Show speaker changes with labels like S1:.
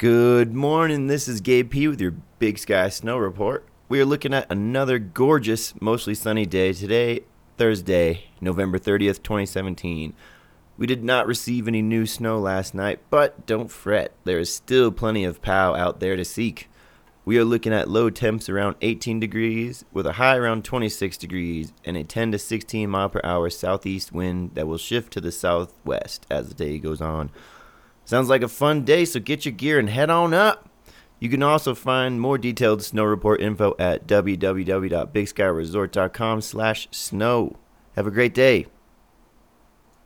S1: Good morning. This is Gabe P with your Big Sky Snow Report. We are looking at another gorgeous, mostly sunny day today, Thursday, November 30th, 2017. We did not receive any new snow last night, but don't fret, there is still plenty of POW out there to seek. We are looking at low temps around 18 degrees with a high around 26 degrees and a 10 to 16 mile per hour southeast wind that will shift to the southwest as the day goes on. Sounds like a fun day, so get your gear and head on up. You can also find more detailed snow report info at www.bigskyresort.com slash snow. Have a great day.